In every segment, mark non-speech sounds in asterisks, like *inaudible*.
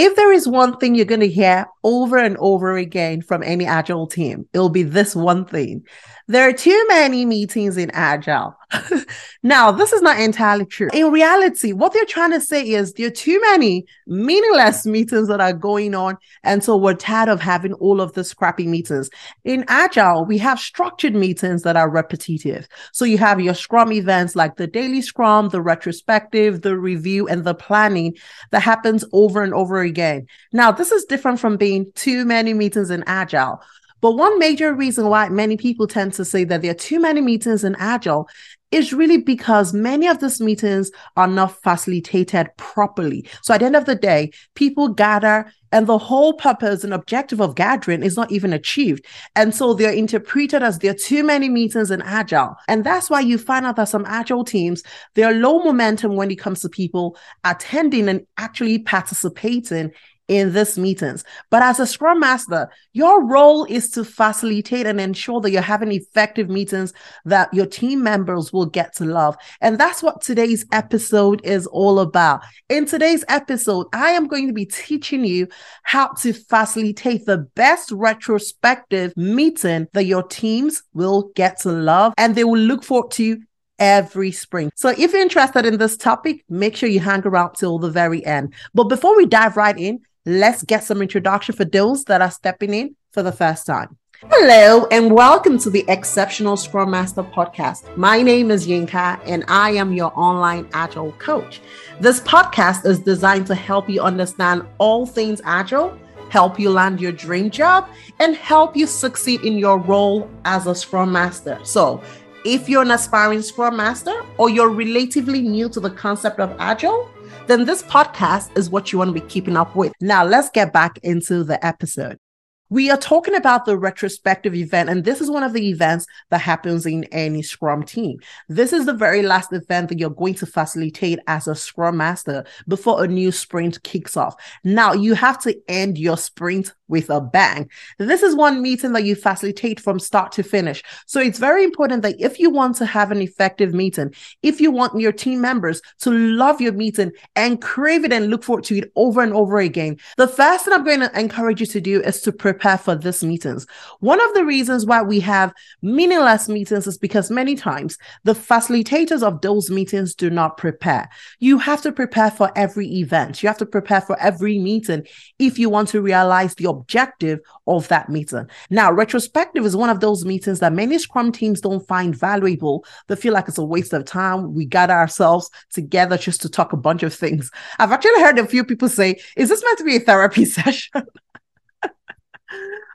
If there is one thing you're going to hear over and over again from any agile team, it'll be this one thing. There are too many meetings in agile. *laughs* now, this is not entirely true. In reality, what they're trying to say is there are too many meaningless meetings that are going on. And so we're tired of having all of the scrappy meetings. In agile, we have structured meetings that are repetitive. So you have your scrum events like the daily scrum, the retrospective, the review, and the planning that happens over and over again. Now, this is different from being too many meetings in agile. But one major reason why many people tend to say that there are too many meetings in Agile is really because many of these meetings are not facilitated properly. So at the end of the day, people gather and the whole purpose and objective of gathering is not even achieved. And so they're interpreted as there are too many meetings in Agile. And that's why you find out that some Agile teams, they're low momentum when it comes to people attending and actually participating in these meetings. But as a Scrum Master, your role is to facilitate and ensure that you're having effective meetings that your team members will get to love. And that's what today's episode is all about. In today's episode, I am going to be teaching you how to facilitate the best retrospective meeting that your teams will get to love and they will look forward to every sprint. So if you're interested in this topic, make sure you hang around till the very end. But before we dive right in, let's get some introduction for those that are stepping in for the first time. Hello, and welcome to the Exceptional Scrum Master podcast. My name is Yinka, and I am your online Agile coach. This podcast is designed to help you understand all things Agile, help you land your dream job, and help you succeed in your role as a Scrum Master. So, if you're an aspiring Scrum Master or you're relatively new to the concept of Agile, then this podcast is what you want to be keeping up with. Now, let's get back into the episode. We are talking about the retrospective event, and this is one of the events that happens in any Scrum team. This is the very last event that you're going to facilitate as a Scrum Master before a new sprint kicks off. Now, you have to end your sprint with a bang. This is one meeting that you facilitate from start to finish. So it's very important that if you want to have an effective meeting, if you want your team members to love your meeting and crave it and look forward to it over and over again, the first thing I'm going to encourage you to do is to prepare for these meetings. One of the reasons why we have meaningless meetings is because many times the facilitators of those meetings do not prepare. You have to prepare for every event. You have to prepare for every meeting if you want to realize the objective of that meeting. Now, retrospective is one of those meetings that many Scrum teams don't find valuable. They feel like it's a waste of time. We gather ourselves together just to talk a bunch of things. I've actually heard a few people say, Is this meant to be a therapy *laughs* session?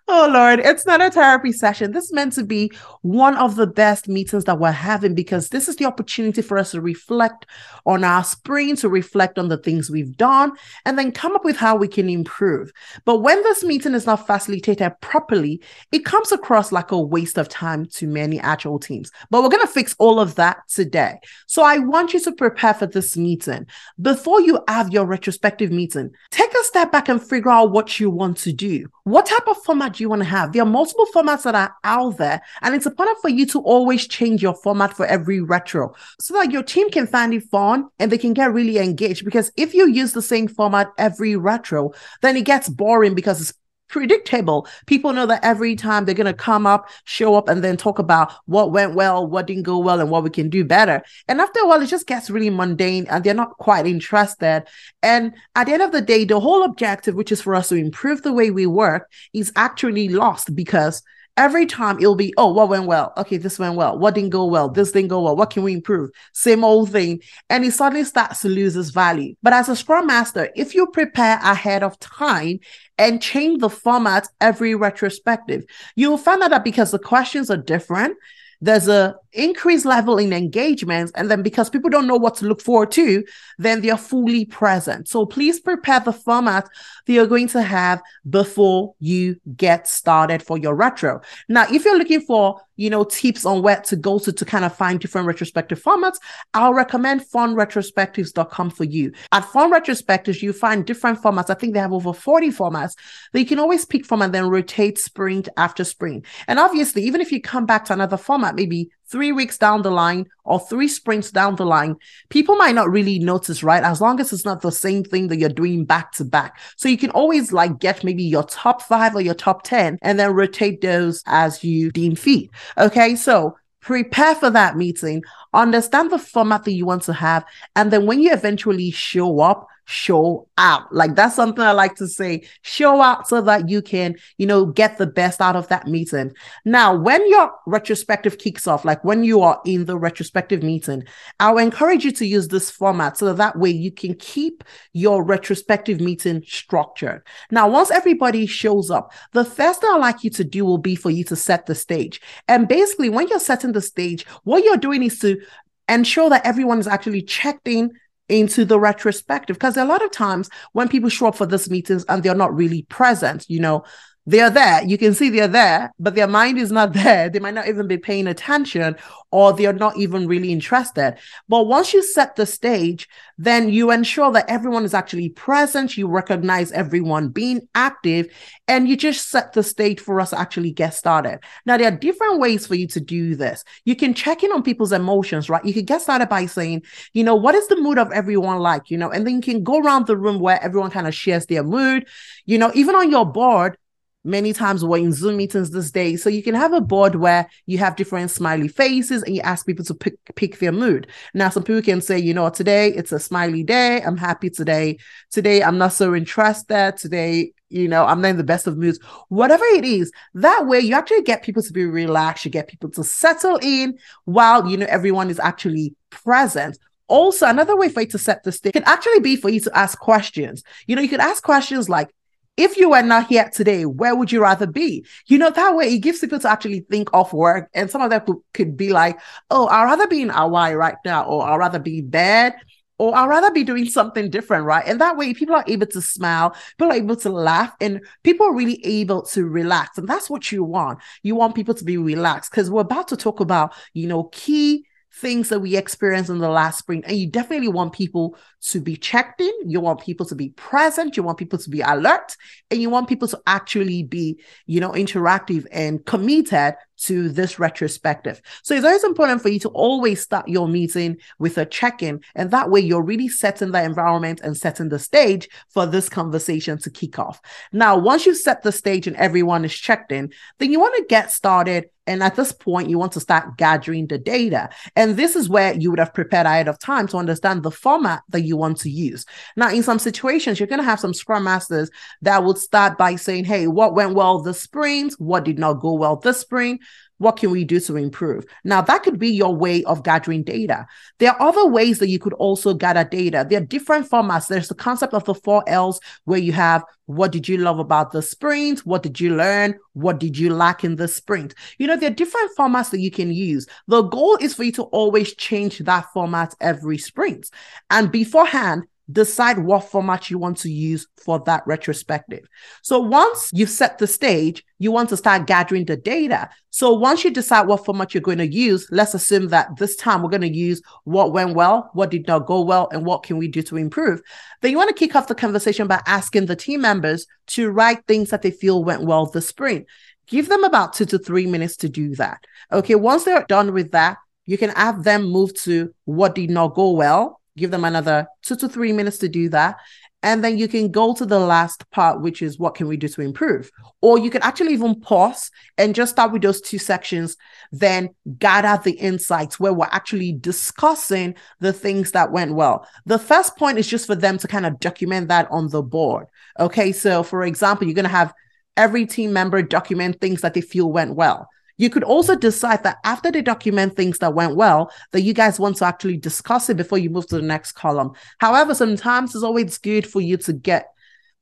Oh Lord, it's not a therapy session. This is meant to be one of the best meetings that we're having because this is the opportunity for us to reflect on our sprint, to reflect on the things we've done, and then come up with how we can improve. But when this meeting is not facilitated properly, it comes across like a waste of time to many agile teams. But we're going to fix all of that today. So I want you to prepare for this meeting. Before you have your retrospective meeting, take a step back and figure out what you want to do. What type of format do you want to have? There are multiple formats that are out there, and it's important for you to always change your format for every retro so that your team can find it fun and they can get really engaged. Because if you use the same format every retro, then it gets boring because it's predictable. People know that every time they're going to come up, show up, and then talk about what went well, what didn't go well, and what we can do better. And after a while, it just gets really mundane and they're not quite interested. And at the end of the day, the whole objective, which is for us to improve the way we work, is actually lost because every time it'll be, oh, what went well? Okay, this went well. What didn't go well? This didn't go well. What can we improve? Same old thing. And it suddenly starts to lose its value. But as a Scrum Master, if you prepare ahead of time and change the format every retrospective, you'll find out that because the questions are different, there's a increased level in engagement and then because people don't know what to look forward to then they're fully present. So please prepare the format that you're going to have before you get started for your retro. Now if you're looking for you know tips on where to go to to kind of find different retrospective formats i'll recommend funretrospectives.com for you. At fun retrospectives you find different formats. I think they have over 40 formats that you can always pick from and then rotate sprint after sprint. And obviously even if you come back to another format maybe three weeks down the line or three sprints down the line, people might not really notice, right? As long as it's not the same thing that you're doing back to back. So you can always like get maybe your top five or your top 10 and then rotate those as you deem fit. Okay. So prepare for that meeting, understand the format that you want to have. And then when you eventually show up, show out. Like that's something I like to say. Show out so that you can, you know, get the best out of that meeting. Now, when your retrospective kicks off, like when you are in the retrospective meeting, I'll encourage you to use this format so that, that way you can keep your retrospective meeting structured. Now, once everybody shows up, the first thing I'd like you to do will be for you to set the stage. And basically, when you're setting the stage, what you're doing is to ensure that everyone is actually checked in into the retrospective. Because a lot of times when people show up for these meetings and they're not really present you know they're there. You can see they're there, but their mind is not *laughs* there. They might not even be paying attention or they're not even really interested. But once you set the stage, then you ensure that everyone is actually present. You recognize everyone being active and you just set the stage for us to actually get started. Now, there are different ways for you to do this. You can check in on people's emotions, right? You can get started by saying, you know, what is the mood of everyone like, you know, and then you can go around the room where everyone kind of shares their mood, you know, even on your board many times we're in Zoom meetings this day. So you can have a board where you have different smiley faces and you ask people to pick pick their mood. Now, some people can say, you know, today it's a smiley day. I'm happy today. Today I'm not so interested. Today, you know, I'm not in the best of moods. Whatever it is, that way you actually get people to be relaxed. You get people to settle in while you know everyone is actually present also another way for you to set the stage can actually be for you to ask questions you know you could ask questions like if you were not here today, where would you rather be? You know, that way it gives people to actually think of work. And some of them could, could be like, oh, I'd rather be in Hawaii right now, or I'd rather be in bed, or I'd rather be doing something different, right? And that way people are able to smile, people are able to laugh, and people are really able to relax. And that's what you want. You want people to be relaxed because we're about to talk about, you know, key things that we experienced in the last sprint. And you definitely want people to be checked in. You want people to be present. You want people to be alert and you want people to actually be, you know, interactive and committed to this retrospective. So it's always important for you to always start your meeting with a check-in. And that way you're really setting the environment and setting the stage for this conversation to kick off. Now, once you set the stage and everyone is checked in, then you want to get started and at this point, you want to start gathering the data. And this is where you would have prepared ahead of time to understand the format that you want to use. Now, in some situations, you're going to have some scrum masters that would start by saying, Hey, what went well this sprint? What did not go well this sprint? What can we do to improve? Now, that could be your way of gathering data. There are other ways that you could also gather data. There are different formats. There's the concept of the four L's, where you have what did you love about the sprint? What did you learn? What did you lack in the sprint? You know, there are different formats that you can use. The goal is for you to always change that format every sprint. And beforehand, decide what format you want to use for that retrospective. So once you've set the stage, you want to start gathering the data. So once you decide what format you're going to use, let's assume that this time we're going to use what went well, what did not go well, and what can we do to improve. Then you want to kick off the conversation by asking the team members to write things that they feel went well this sprint. Give them about two to three minutes to do that. Okay, once they're done with that, you can have them move to what did not go well give them another two to three minutes to do that. And then you can go to the last part, which is what can we do to improve? Or you can actually even pause and just start with those two sections, then gather the insights where we're actually discussing the things that went well. The first point is just for them to kind of document that on the board. Okay. So, for example, you're going to have every team member document things that they feel went well. You could also decide that after they document things that went well, that you guys want to actually discuss it before you move to the next column. However, sometimes it's always good for you to get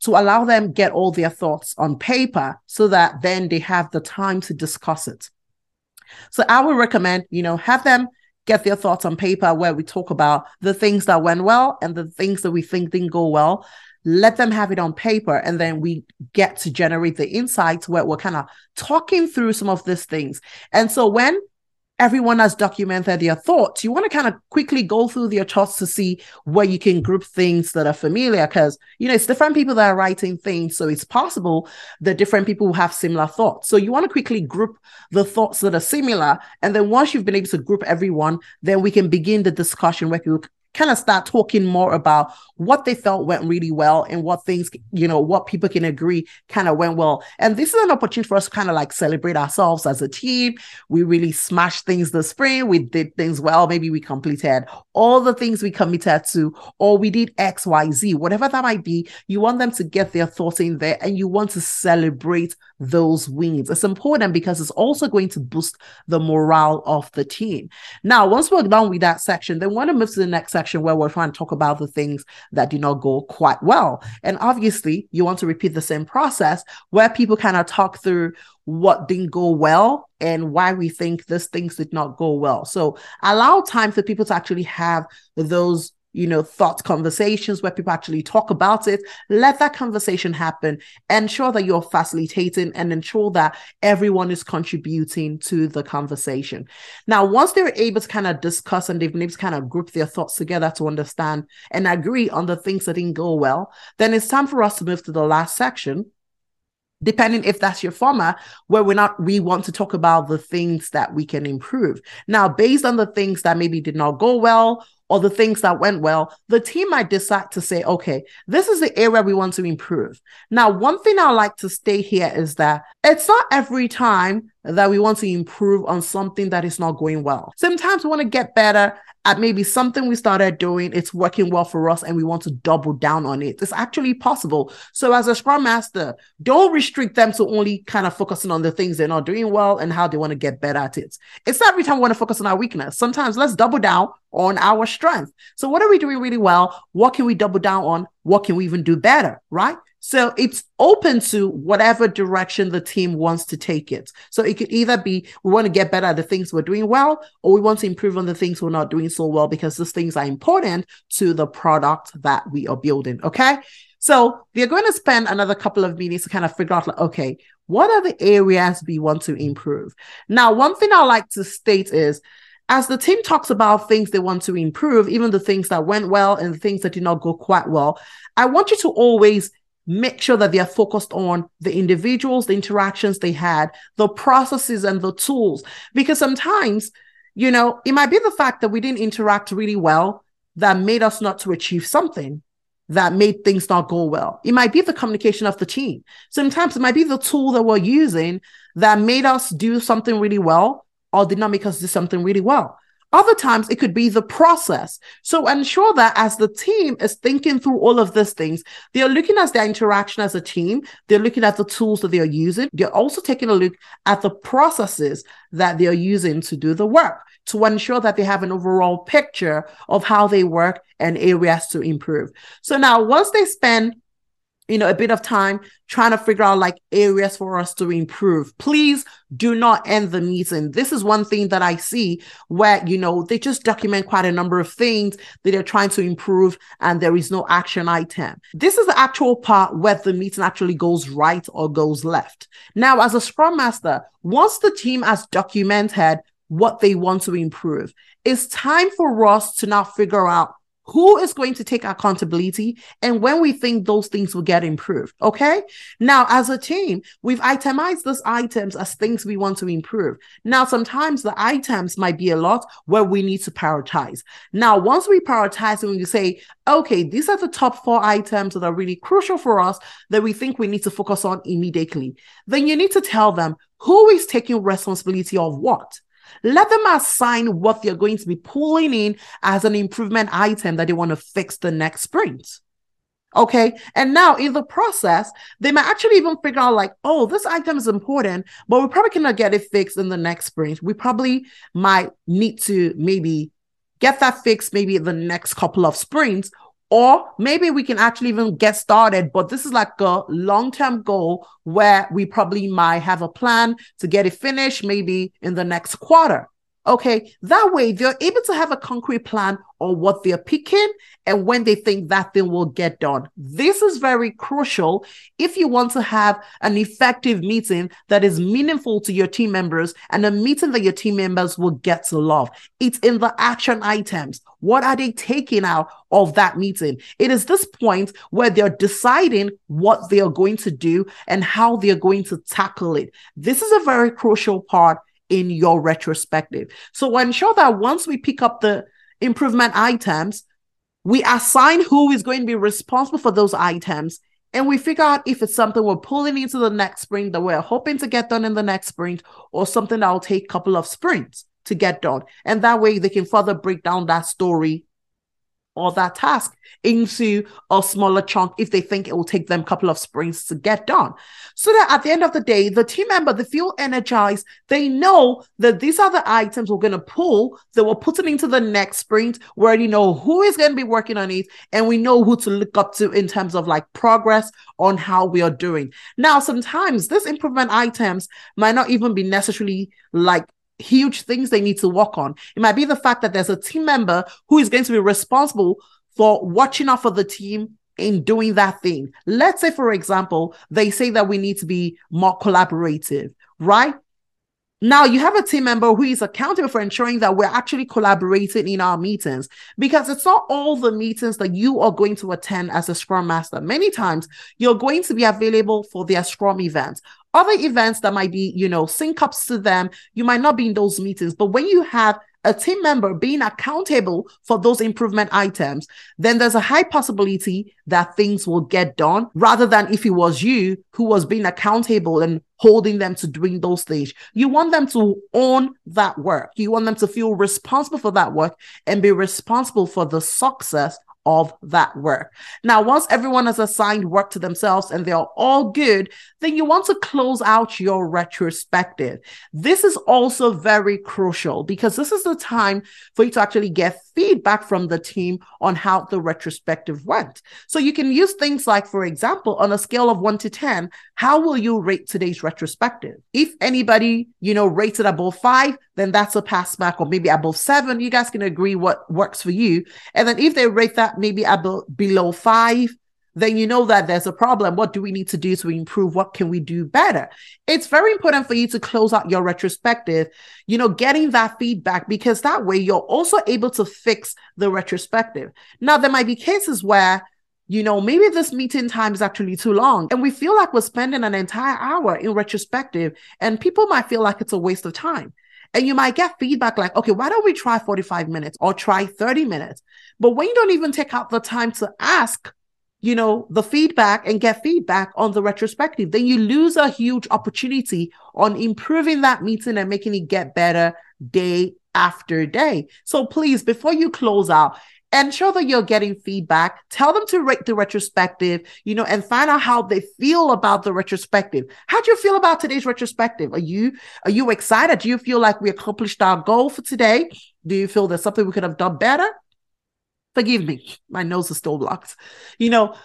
to allow them get all their thoughts on paper so that then they have the time to discuss it. So I would recommend, you know, have them get their thoughts on paper where we talk about the things that went well and the things that we think didn't go well let them have it on paper and then we get to generate the insights where we're kind of talking through some of these things and so when everyone has documented their thoughts, you want to kind of quickly go through their thoughts to see where you can group things that are familiar. Because, you know, it's different people that are writing things. So it's possible that different people have similar thoughts. So you want to quickly group the thoughts that are similar. And then once you've been able to group everyone, then we can begin the discussion where people kind of start talking more about what they felt went really well and what things, you know, what people can agree kind of went well. And this is an opportunity for us to kind of like celebrate ourselves as a team. We really smashed things this sprint. We did things well. Maybe we completed all the things we committed to, or we did X, Y, Z, whatever that might be. You want them to get their thoughts in there and you want to celebrate those wins. It's important because it's also going to boost the morale of the team. Now, once we're done with that section, then we want to move to the next section where we're trying to talk about the things that did not go quite well. And obviously, you want to repeat the same process where people kind of talk through what didn't go well and why we think these things did not go well. So allow time for people to actually have those you know, thought conversations where people actually talk about it. Let that conversation happen. Ensure that you're facilitating and ensure that everyone is contributing to the conversation. Now, once they're able to kind of discuss and they've been able to kind of group their thoughts together to understand and agree on the things that didn't go well, then it's time for us to move to the last section depending if that's your format where we're not we want to talk about the things that we can improve now based on the things that maybe did not go well or the things that went well, the team might decide to say, okay, this is the area we want to improve. Now, one thing I like to state here is that it's not every time that we want to improve on something that is not going well. Sometimes we want to get better at maybe something we started doing, it's working well for us, and we want to double down on it. It's actually possible. So, as a scrum master, don't restrict them to only kind of focusing on the things they're not doing well and how they want to get better at it. It's not every time we want to focus on our weakness. Sometimes let's double down on our strength. So, what are we doing really well? What can we double down on? What can we even do better? Right? So it's open to whatever direction the team wants to take it. So it could either be we want to get better at the things we're doing well, or we want to improve on the things we're not doing so well because those things are important to the product that we are building. Okay. So we're going to spend another couple of minutes to kind of figure out, like, okay, what are the areas we want to improve? Now, one thing I like to state is as the team talks about things they want to improve, even the things that went well and the things that did not go quite well, I want you to always make sure that they are focused on the individuals, the interactions they had, the processes and the tools. Because sometimes, you know, it might be the fact that we didn't interact really well that made us not to achieve something that made things not go well. It might be the communication of the team. Sometimes it might be the tool that we're using that made us do something really well or did not make us do something really well. Other times it could be the process. So ensure that as the team is thinking through all of these things, they're looking at their interaction as a team. They're looking at the tools that they are using. They're also taking a look at the processes that they are using to do the work to ensure that they have an overall picture of how they work and areas to improve. So now once they spend you know, a bit of time trying to figure out like areas for us to improve. Please do not end the meeting. This is one thing that I see where, you know, they just document quite a number of things that they're trying to improve and there is no action item. This is the actual part where the meeting actually goes right or goes left. Now, as a scrum master, once the team has documented what they want to improve, it's time for us to now figure out who is going to take accountability and when we think those things will get improved. Okay. Now, as a team, we've itemized those items as things we want to improve. Now, sometimes the items might be a lot where we need to prioritize. Now, once we prioritize and we say, okay, these are the top four items that are really crucial for us that we think we need to focus on immediately, then you need to tell them who is taking responsibility of what. Let them assign what they're going to be pulling in as an improvement item that they want to fix the next sprint. Okay. And now in the process, they might actually even figure out like, oh, this item is important, but we probably cannot get it fixed in the next sprint. We probably might need to maybe get that fixed maybe the next couple of sprints or maybe we can actually even get started, but this is like a long term goal where we probably might have a plan to get it finished maybe in the next quarter. Okay, that way they're able to have a concrete plan on what they're picking and when they think that thing will get done. This is very crucial if you want to have an effective meeting that is meaningful to your team members and a meeting that your team members will get to love. It's in the action items. What are they taking out of that meeting? It is this point where they're deciding what they are going to do and how they're going to tackle it. This is a very crucial part in your retrospective. So ensure that once we pick up the improvement items, we assign who is going to be responsible for those items and we figure out if it's something we're pulling into the next sprint that we're hoping to get done in the next sprint or something that will take a couple of sprints to get done. And that way they can further break down that story or that task into a smaller chunk if they think it will take them a couple of sprints to get done. So that at the end of the day, the team member, they feel energized. They know that these are the items we're going to pull that we're putting into the next sprint. We already know who is going to be working on it and we know who to look up to in terms of like progress on how we are doing. Now, sometimes these improvement items might not even be necessarily like huge things they need to work on. It might be the fact that there's a team member who is going to be responsible for watching out for the team in doing that thing. Let's say, for example, they say that we need to be more collaborative, right? Now you have a team member who is accountable for ensuring that we're actually collaborating in our meetings because it's not all the meetings that you are going to attend as a scrum master. Many times you're going to be available for their scrum events other events that might be, you know, sync ups to them. You might not be in those meetings, but when you have a team member being accountable for those improvement items, then there's a high possibility that things will get done rather than if it was you who was being accountable and holding them to doing those things. You want them to own that work. You want them to feel responsible for that work and be responsible for the success of that work. Now, once everyone has assigned work to themselves and they're all good, then you want to close out your retrospective. This is also very crucial because this is the time for you to actually get feedback from the team on how the retrospective went. So you can use things like, for example, on a scale of one to 10, how will you rate today's retrospective? If anybody, you know, rated above five, then that's a pass mark, or maybe above seven. You guys can agree what works for you. And then if they rate that maybe above below five, then you know that there's a problem. What do we need to do to improve? What can we do better? It's very important for you to close out your retrospective, you know, getting that feedback because that way you're also able to fix the retrospective. Now, there might be cases where you know, maybe this meeting time is actually too long. And we feel like we're spending an entire hour in retrospective, and people might feel like it's a waste of time. And you might get feedback like, okay, why don't we try 45 minutes or try 30 minutes? But when you don't even take out the time to ask, you know, the feedback and get feedback on the retrospective, then you lose a huge opportunity on improving that meeting and making it get better day after day. So please, before you close out, ensure that you're getting feedback. Tell them to rate the retrospective you know and find out how they feel about the retrospective. How do you feel about today's retrospective? Are you are you excited? Do you feel like we accomplished our goal for today? Do you feel there's something we could have done better? Forgive me my nose is still blocked. You know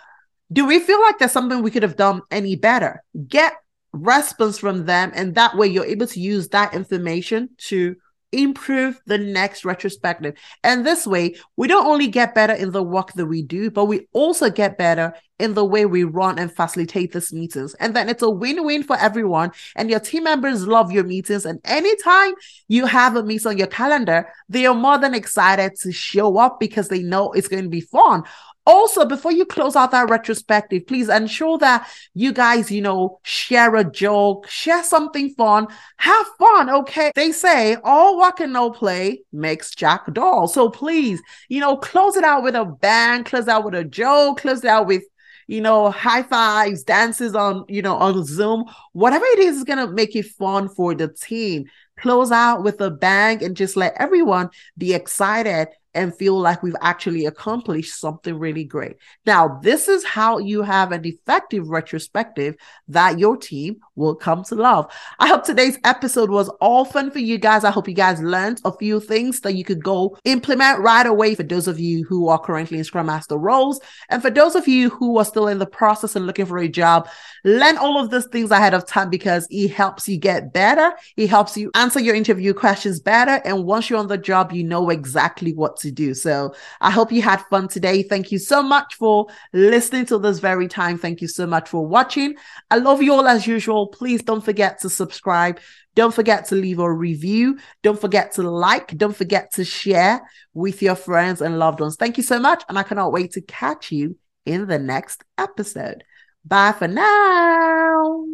do we feel like there's something we could have done any better? Get response from them and that way you're able to use that information to improve the next retrospective. And this way, we don't only get better in the work that we do, but we also get better in the way we run and facilitate these meetings. And then it's a win-win for everyone. And your team members love your meetings. And anytime you have a meeting on your calendar, they are more than excited to show up because they know it's going to be fun. Also, before you close out that retrospective, please ensure that you guys, you know, share a joke, share something fun, have fun. Okay. They say all work and no play makes Jack dull. So please, you know, close it out with a bang, close out with a joke, close it out with you know, high fives, dances on, you know, on Zoom, whatever it is is going to make it fun for the team. Close out with a bang and just let everyone be excited and feel like we've actually accomplished something really great. Now, this is how you have an effective retrospective that your team will come to love. I hope today's episode was all fun for you guys. I hope you guys learned a few things that you could go implement right away for those of you who are currently in Scrum Master roles. And for those of you who are still in the process and looking for a job, learn all of these things ahead of time because it helps you get better. It helps you answer your interview questions better. And once you're on the job, you know exactly what to do. So I hope you had fun today. Thank you so much for listening to this very time. Thank you so much for watching. I love you all as usual. Please don't forget to subscribe. Don't forget to leave a review. Don't forget to like. Don't forget to share with your friends and loved ones. Thank you so much. And I cannot wait to catch you in the next episode. Bye for now.